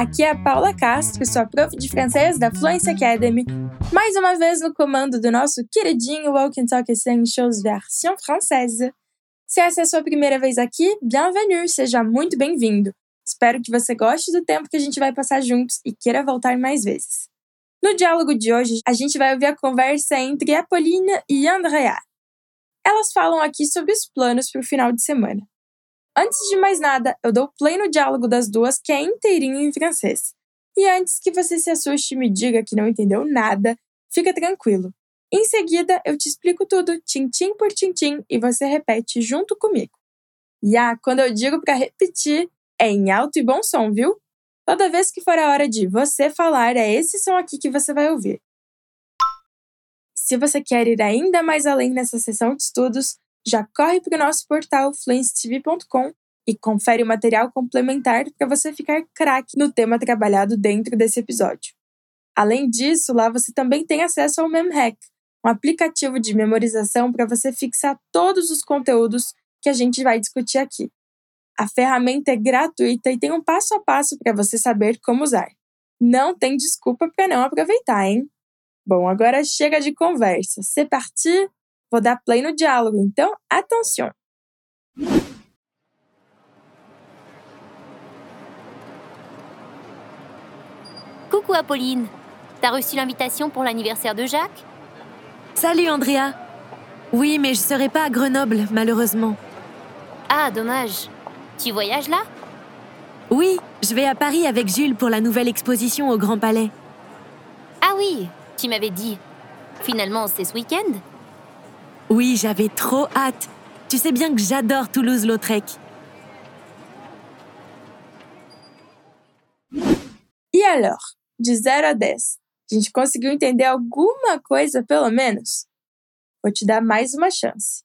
Aqui é a Paula Castro, sua prof de francês da Fluency Academy, mais uma vez no comando do nosso queridinho Walk and Talk Essentials version française. Se essa é a sua primeira vez aqui, bienvenue, seja muito bem-vindo. Espero que você goste do tempo que a gente vai passar juntos e queira voltar mais vezes. No diálogo de hoje, a gente vai ouvir a conversa entre Apolline e Andrea. Elas falam aqui sobre os planos para o final de semana. Antes de mais nada, eu dou play no diálogo das duas, que é inteirinho em francês. E antes que você se assuste e me diga que não entendeu nada, fica tranquilo. Em seguida, eu te explico tudo, tintim por tintim, e você repete junto comigo. E ah, quando eu digo para repetir, é em alto e bom som, viu? Toda vez que for a hora de você falar, é esse som aqui que você vai ouvir. Se você quer ir ainda mais além nessa sessão de estudos, já corre para o nosso portal fluencetv.com e confere o material complementar para você ficar craque no tema trabalhado dentro desse episódio. Além disso, lá você também tem acesso ao MemHack, um aplicativo de memorização para você fixar todos os conteúdos que a gente vai discutir aqui. A ferramenta é gratuita e tem um passo a passo para você saber como usar. Não tem desculpa para não aproveitar, hein? Bom, agora chega de conversa. C'est parti! Vou dar play no diálogo, então attention! Coucou Apolline, t'as reçu l'invitation pour l'anniversaire de Jacques? Salut Andrea. Oui, mais je serai pas à Grenoble, malheureusement. Ah, dommage. Tu voyages là? Oui, je vais à Paris avec Jules pour la nouvelle exposition au Grand Palais. Ah oui, tu m'avais dit. Finalement, c'est ce week-end Oui, j'avais trop hâte. Tu sais bien que j'adore Toulouse-Lautrec. E alors, de 0 a 10, a gente conseguiu entender alguma coisa pelo menos? Vou te dar mais uma chance.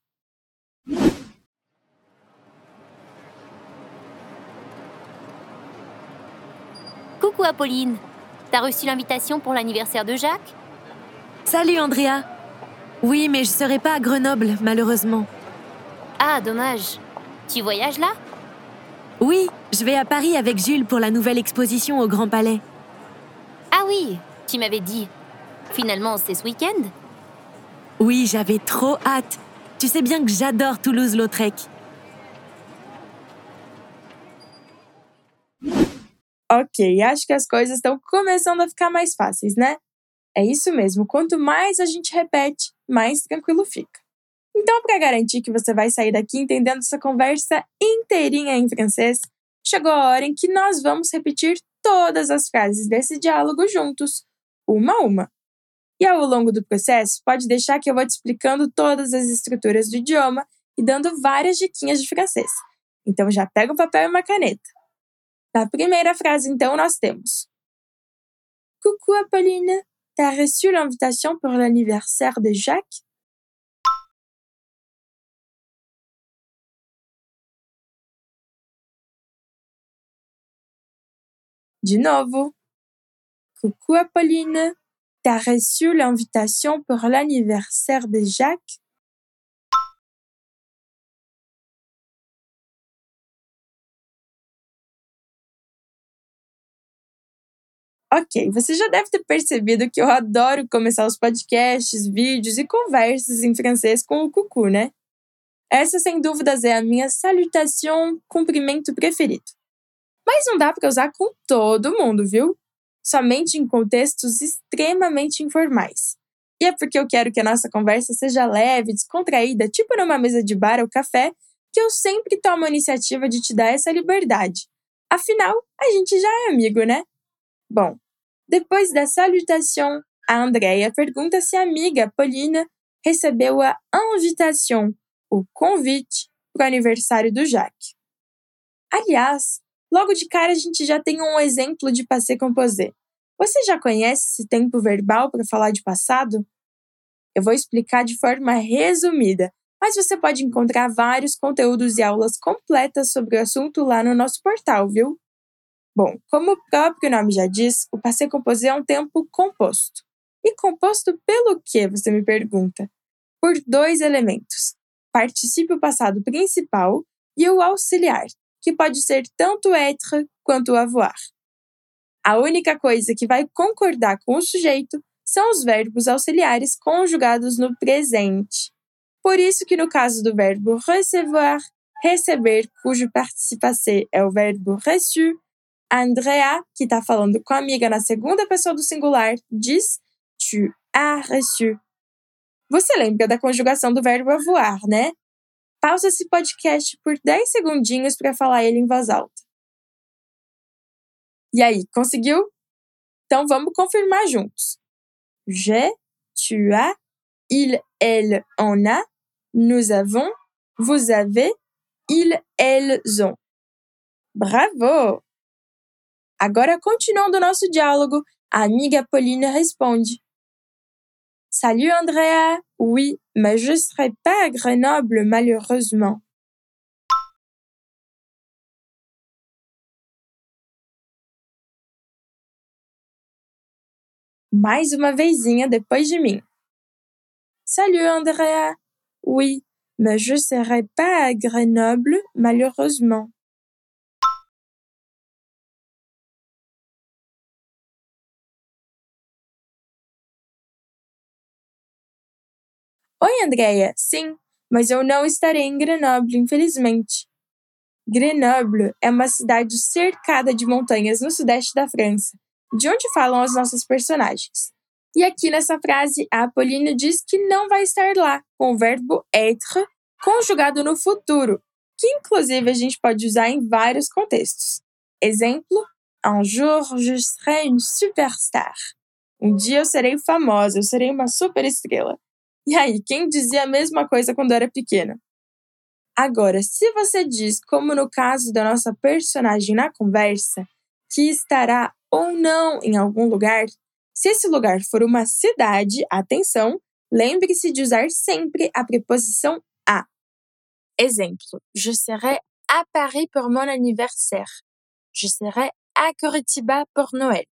Coucou Apolline, t'as reçu l'invitation pour l'anniversaire de Jacques? Salut Andrea. Oui, mais je serai pas à Grenoble, malheureusement. Ah, dommage. Tu voyages là? Oui, je vais à Paris avec Jules pour la nouvelle exposition au Grand Palais. Ah oui, tu m'avais dit. Finalement, c'est ce week-end? Oui, j'avais trop hâte. Tu sais bien que j'adore Toulouse-Lautrec. Ok, acho que as coisas estão começando a ficar mais fáceis, né? É isso mesmo, quanto mais a gente repete, mais tranquilo fica. Então, para garantir que você vai sair daqui entendendo essa conversa inteirinha em francês, chegou a hora em que nós vamos repetir todas as frases desse diálogo juntos, uma a uma. E ao longo do processo, pode deixar que eu vou te explicando todas as estruturas do idioma e dando várias diquinhas de francês. Então já pega um papel e uma caneta. Na primeira frase, então, nós temos Coucou Apolline, t'as reçu l'invitation pour l'anniversaire de Jacques? De novo. Coucou Apolline, t'as reçu l'invitation pour l'anniversaire de Jacques? Ok, você já deve ter percebido que eu adoro começar os podcasts, vídeos e conversas em francês com o cucu, né? Essa, sem dúvidas, é a minha salutation, cumprimento preferido. Mas não dá para usar com todo mundo, viu? Somente em contextos extremamente informais. E é porque eu quero que a nossa conversa seja leve, descontraída, tipo numa mesa de bar ou café, que eu sempre tomo a iniciativa de te dar essa liberdade. Afinal, a gente já é amigo, né? Bom, depois da salutação, a Andrea pergunta se a amiga Paulina recebeu a invitation, o convite, para o aniversário do Jacques. Aliás, logo de cara a gente já tem um exemplo de passé composé. Você já conhece esse tempo verbal para falar de passado? Eu vou explicar de forma resumida, mas você pode encontrar vários conteúdos e aulas completas sobre o assunto lá no nosso portal, viu? Bom, como o próprio nome já diz, o passé composé é um tempo composto. E composto pelo que, você me pergunta? Por dois elementos: particípio passado principal e o auxiliar, que pode ser tanto être quanto avoir. A única coisa que vai concordar com o sujeito são os verbos auxiliares conjugados no presente. Por isso que no caso do verbo recevoir, receber, cujo participe é o verbo reçu, Andrea, que está falando com a amiga na segunda pessoa do singular, diz tu as reçu. Você lembra da conjugação do verbo avoir, né? Pausa esse podcast por 10 segundinhos para falar ele em voz alta. E aí, conseguiu? Então vamos confirmar juntos. J'ai, tu as, il, elle, on a, nous avons, vous avez, ils, elles ont. Bravo! Agora, continuando nosso diálogo, a amiga Pauline responde: Salut Andrea! Oui, mais je serai pas à Grenoble malheureusement. Mais uma vezinha depois de mim. Salut Andrea! Oui, mais je serai pas à Grenoble malheureusement. Oi, Andréia. Sim, mas eu não estarei em Grenoble, infelizmente. Grenoble é uma cidade cercada de montanhas no sudeste da França, de onde falam as nossas personagens. E aqui nessa frase, a Apolline diz que não vai estar lá, com o verbo être conjugado no futuro, que inclusive a gente pode usar em vários contextos. Exemplo: Un jour je serai une superstar. Um dia eu serei famosa, eu serei uma super estrela. E aí, quem dizia a mesma coisa quando era pequena? Agora, se você diz, como no caso da nossa personagem na conversa, que estará ou não em algum lugar, se esse lugar for uma cidade, atenção, lembre-se de usar sempre a preposição a. Exemplo: Je serai à Paris pour mon anniversaire. Je serai à Curitiba pour Noël.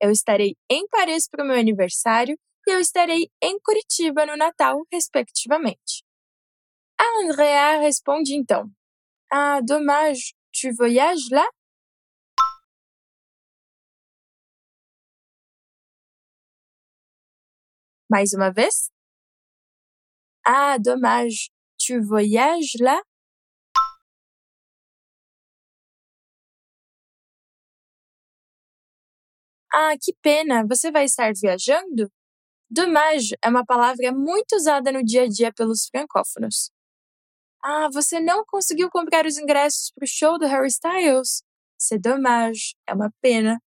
Eu estarei em Paris para o meu aniversário e eu estarei em Curitiba no Natal, respectivamente. A Andrea responde então: Ah, dommage, tu voyages là? Mais uma vez. Ah, dommage, tu voyages là? Ah, que pena, você vai estar viajando? Dommage é uma palavra muito usada no dia a dia pelos francófonos. Ah, você não conseguiu comprar os ingressos para o show do Harry Styles? C'est dommage, é uma pena.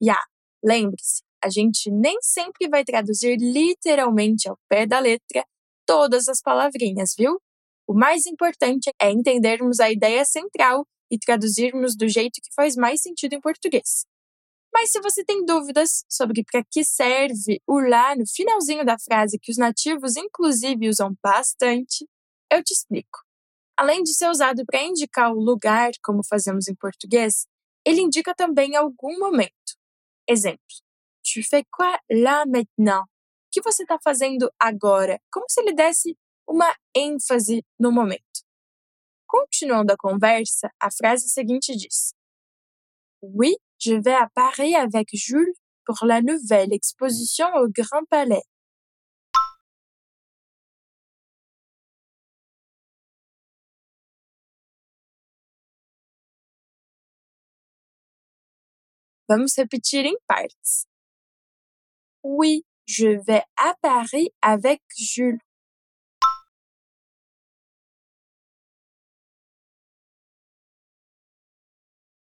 E ah, lembre-se, a gente nem sempre vai traduzir literalmente ao pé da letra todas as palavrinhas, viu? O mais importante é entendermos a ideia central e traduzirmos do jeito que faz mais sentido em português. Mas se você tem dúvidas sobre para que serve o lá no finalzinho da frase que os nativos inclusive usam bastante, eu te explico. Além de ser usado para indicar o lugar, como fazemos em português, ele indica também algum momento. Exemplo: Tu fais quoi là maintenant? O que você está fazendo agora? Como se ele desse uma ênfase no momento. Continuando a conversa, a frase seguinte diz: Oui, je vais à Paris avec Jules pour la nouvelle exposition au Grand Palais. Vamos repetir em. Oui, je vais à Paris avec Jules.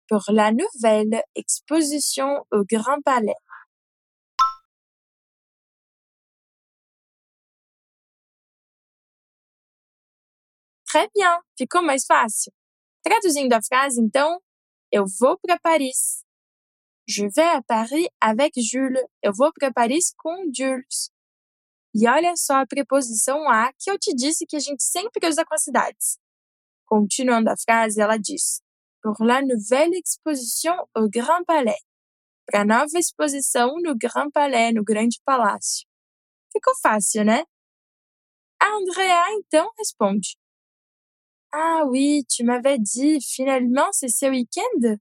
Pour la nouvelle exposition au Grand Palais. Très bien, ficou mais fácil. Traduzindo a frase, então, eu vou para Paris. Je vais à Paris avec Jules. Eu vou para Paris com Jules. E olha só a preposição a que eu te disse que a gente sempre usa com as cidades. Continuando a frase, ela diz: pour la nouvelle exposition au Grand Palais. Para a nova exposição no Grand Palais, no Grande Palácio. Ficou fácil, né? A Andrea então responde. Ah oui, tu m'avais dit, finalement, c'est ce week-end?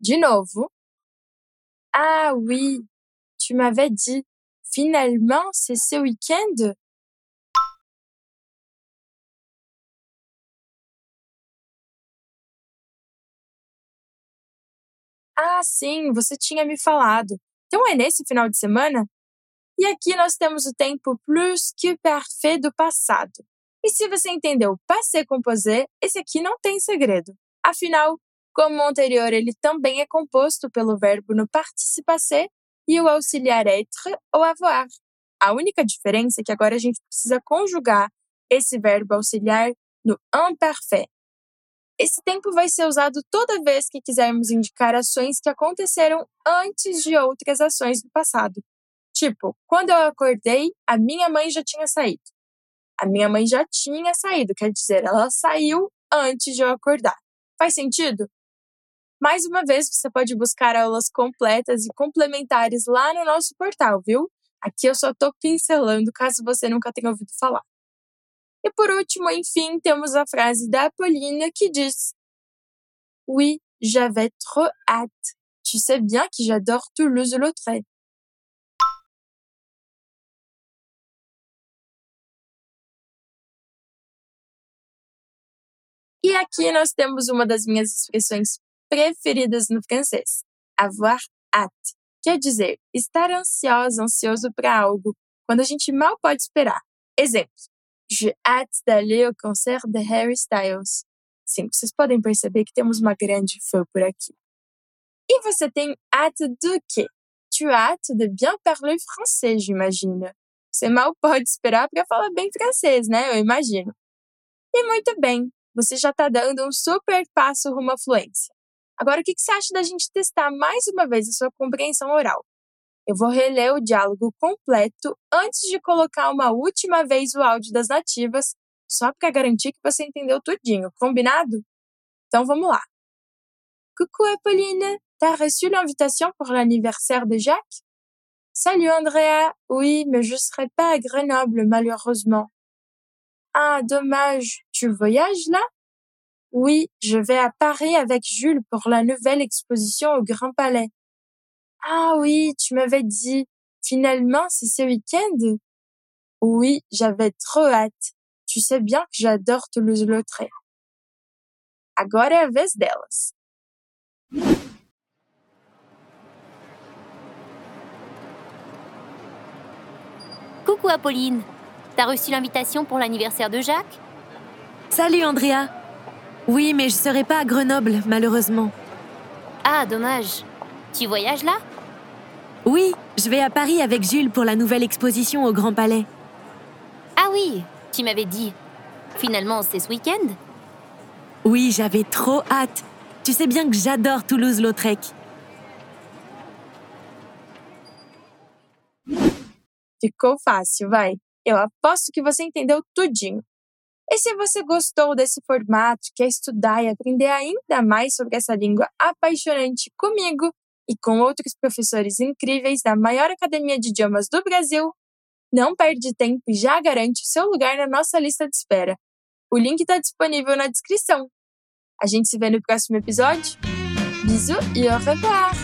De novo. Ah oui, tu m'avais dit, Finalement, c'est ce week-end? Ah, sim, você tinha me falado. Então é nesse final de semana? E aqui nós temos o tempo plus que parfait do passado. E se você entendeu passé composé, esse aqui não tem segredo. Afinal, como o anterior ele também é composto pelo verbo no participe passé e o auxiliar être ou avoir. A única diferença é que agora a gente precisa conjugar esse verbo auxiliar no imperfect. Esse tempo vai ser usado toda vez que quisermos indicar ações que aconteceram antes de outras ações do passado. Tipo, quando eu acordei, a minha mãe já tinha saído. A minha mãe já tinha saído, quer dizer, ela saiu antes de eu acordar. Faz sentido? Mais uma vez, você pode buscar aulas completas e complementares lá no nosso portal, viu? Aqui eu só estou pincelando caso você nunca tenha ouvido falar. E por último, enfim, temos a frase da Apolline que diz: Oui, j'avais trop hâte. Tu sais bien que j'adore Toulouse-Lautrec. E aqui nós temos uma das minhas expressões preferidas no francês, avoir hâte. Quer dizer, estar ansiosa, ansioso para algo, quando a gente mal pode esperar. Exemplo: J'ai hâte d'aller au concert de Harry Styles. Sim, vocês podem perceber que temos uma grande fã por aqui. E você tem hâte do quê? Tu as hâte de bien parler français, j'imagine. Você mal pode esperar para falar bem francês, né? Eu imagino. E muito bem, você já está dando um super passo rumo à fluência. Agora, o que você acha da gente testar mais uma vez a sua compreensão oral? Eu vou reler o diálogo completo antes de colocar uma última vez o áudio das nativas, só para garantir que você entendeu tudinho, combinado? Então vamos lá. Coucou Apolline, t'as reçu l'invitation pour l'anniversaire de Jacques? Salut Andrea, oui, mais je serai pas à Grenoble malheureusement. Ah, dommage, tu voyages là? Oui, je vais à Paris avec Jules pour la nouvelle exposition au Grand Palais. Ah oui, tu m'avais dit. Finalement, c'est ce week-end? Oui, j'avais trop hâte. Tu sais bien que j'adore Toulouse-Lautrec. Agora é a vez delas. Coucou Apolline. T'as reçu l'invitation pour l'anniversaire de Jacques? Salut Andrea. Oui, mais je serai pas à Grenoble, malheureusement. Ah, dommage. Tu voyages là? Oui, je vais à Paris avec Jules pour la nouvelle exposition au Grand Palais. Ah oui, tu m'avais dit. Finalement, c'est ce week-end? Oui, j'avais trop hâte. Tu sais bien que j'adore Toulouse-Lautrec. Ficou fácil, vai. Eu aposto que você entendeu tudinho. E se você gostou desse formato, quer estudar e aprender ainda mais sobre essa língua apaixonante comigo e com outros professores incríveis da maior academia de idiomas do Brasil, não perde tempo e já garante o seu lugar na nossa lista de espera. O link está disponível na descrição. A gente se vê no próximo episódio. Bisous e au revoir!